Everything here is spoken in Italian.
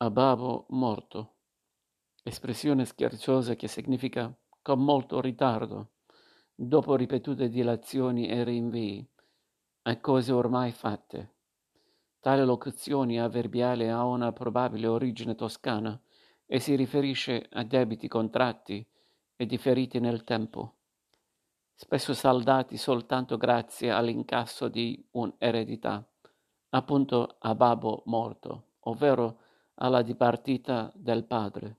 a babbo morto, espressione scherzosa che significa con molto ritardo, dopo ripetute dilazioni e rinvii, a cose ormai fatte. Tale locuzione avverbiale ha una probabile origine toscana e si riferisce a debiti contratti e differiti nel tempo, spesso saldati soltanto grazie all'incasso di un'eredità, appunto a babbo morto, ovvero alla dipartita del padre.